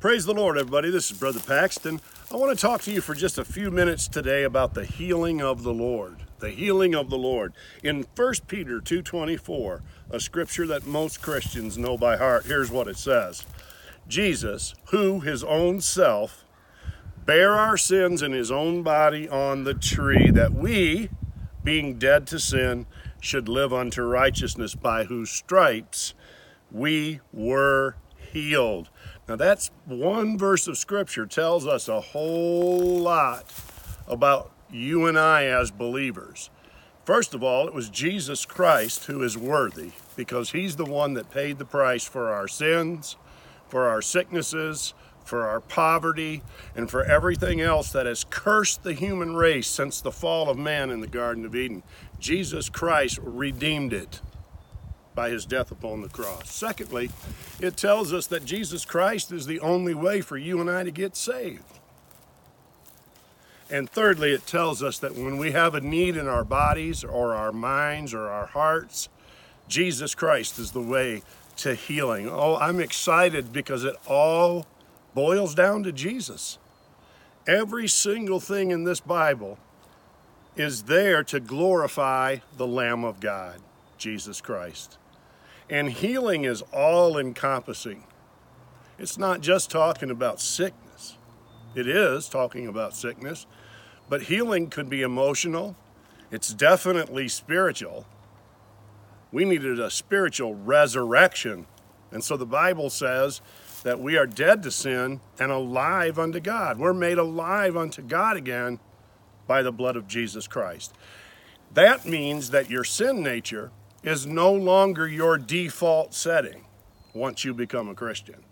Praise the Lord, everybody. This is Brother Paxton. I want to talk to you for just a few minutes today about the healing of the Lord. The healing of the Lord. In 1 Peter 2.24, a scripture that most Christians know by heart, here's what it says. Jesus, who his own self bare our sins in his own body on the tree, that we, being dead to sin, should live unto righteousness, by whose stripes we were healed. Now, that's one verse of Scripture tells us a whole lot about you and I as believers. First of all, it was Jesus Christ who is worthy because he's the one that paid the price for our sins, for our sicknesses, for our poverty, and for everything else that has cursed the human race since the fall of man in the Garden of Eden. Jesus Christ redeemed it by his death upon the cross. Secondly, it tells us that Jesus Christ is the only way for you and I to get saved. And thirdly, it tells us that when we have a need in our bodies or our minds or our hearts, Jesus Christ is the way to healing. Oh, I'm excited because it all boils down to Jesus. Every single thing in this Bible is there to glorify the Lamb of God, Jesus Christ. And healing is all encompassing. It's not just talking about sickness. It is talking about sickness, but healing could be emotional. It's definitely spiritual. We needed a spiritual resurrection. And so the Bible says that we are dead to sin and alive unto God. We're made alive unto God again by the blood of Jesus Christ. That means that your sin nature is no longer your default setting once you become a Christian.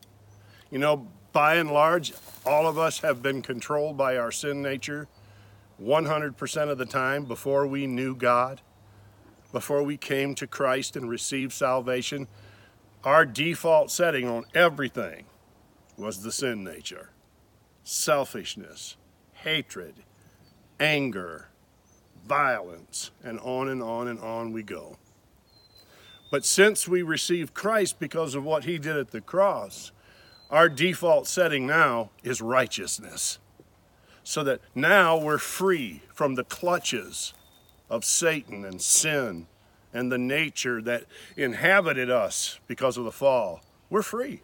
You know, by and large, all of us have been controlled by our sin nature 100% of the time before we knew God, before we came to Christ and received salvation. Our default setting on everything was the sin nature selfishness, hatred, anger, violence, and on and on and on we go. But since we received Christ because of what he did at the cross, our default setting now is righteousness. So that now we're free from the clutches of Satan and sin and the nature that inhabited us because of the fall. We're free.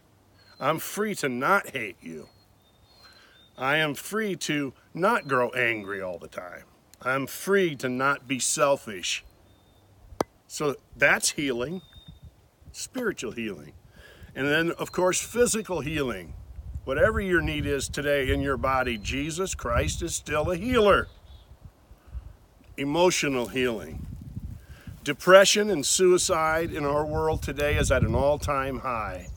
I'm free to not hate you. I am free to not grow angry all the time. I'm free to not be selfish so that's healing, spiritual healing. And then, of course, physical healing. Whatever your need is today in your body, Jesus Christ is still a healer. Emotional healing. Depression and suicide in our world today is at an all time high.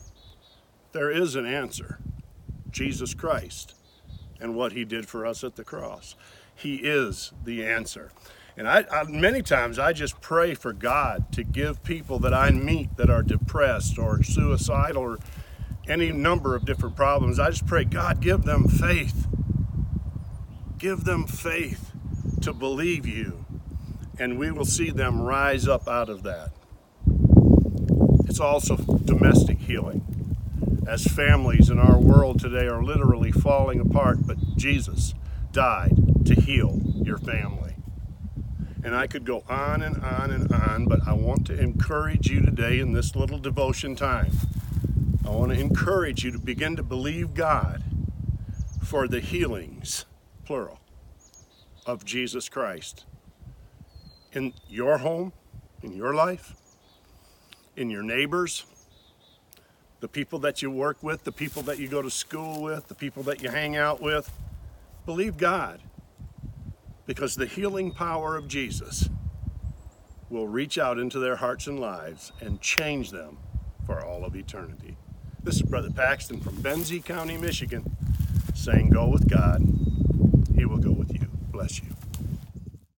There is an answer Jesus Christ and what he did for us at the cross. He is the answer. And I, I, many times I just pray for God to give people that I meet that are depressed or suicidal or any number of different problems. I just pray, God, give them faith. Give them faith to believe you, and we will see them rise up out of that. It's also domestic healing. As families in our world today are literally falling apart, but Jesus died to heal your family. And I could go on and on and on, but I want to encourage you today in this little devotion time. I want to encourage you to begin to believe God for the healings, plural, of Jesus Christ in your home, in your life, in your neighbors, the people that you work with, the people that you go to school with, the people that you hang out with. Believe God because the healing power of Jesus will reach out into their hearts and lives and change them for all of eternity. This is Brother Paxton from Benzie County, Michigan, saying, Go with God. He will go with you. Bless you.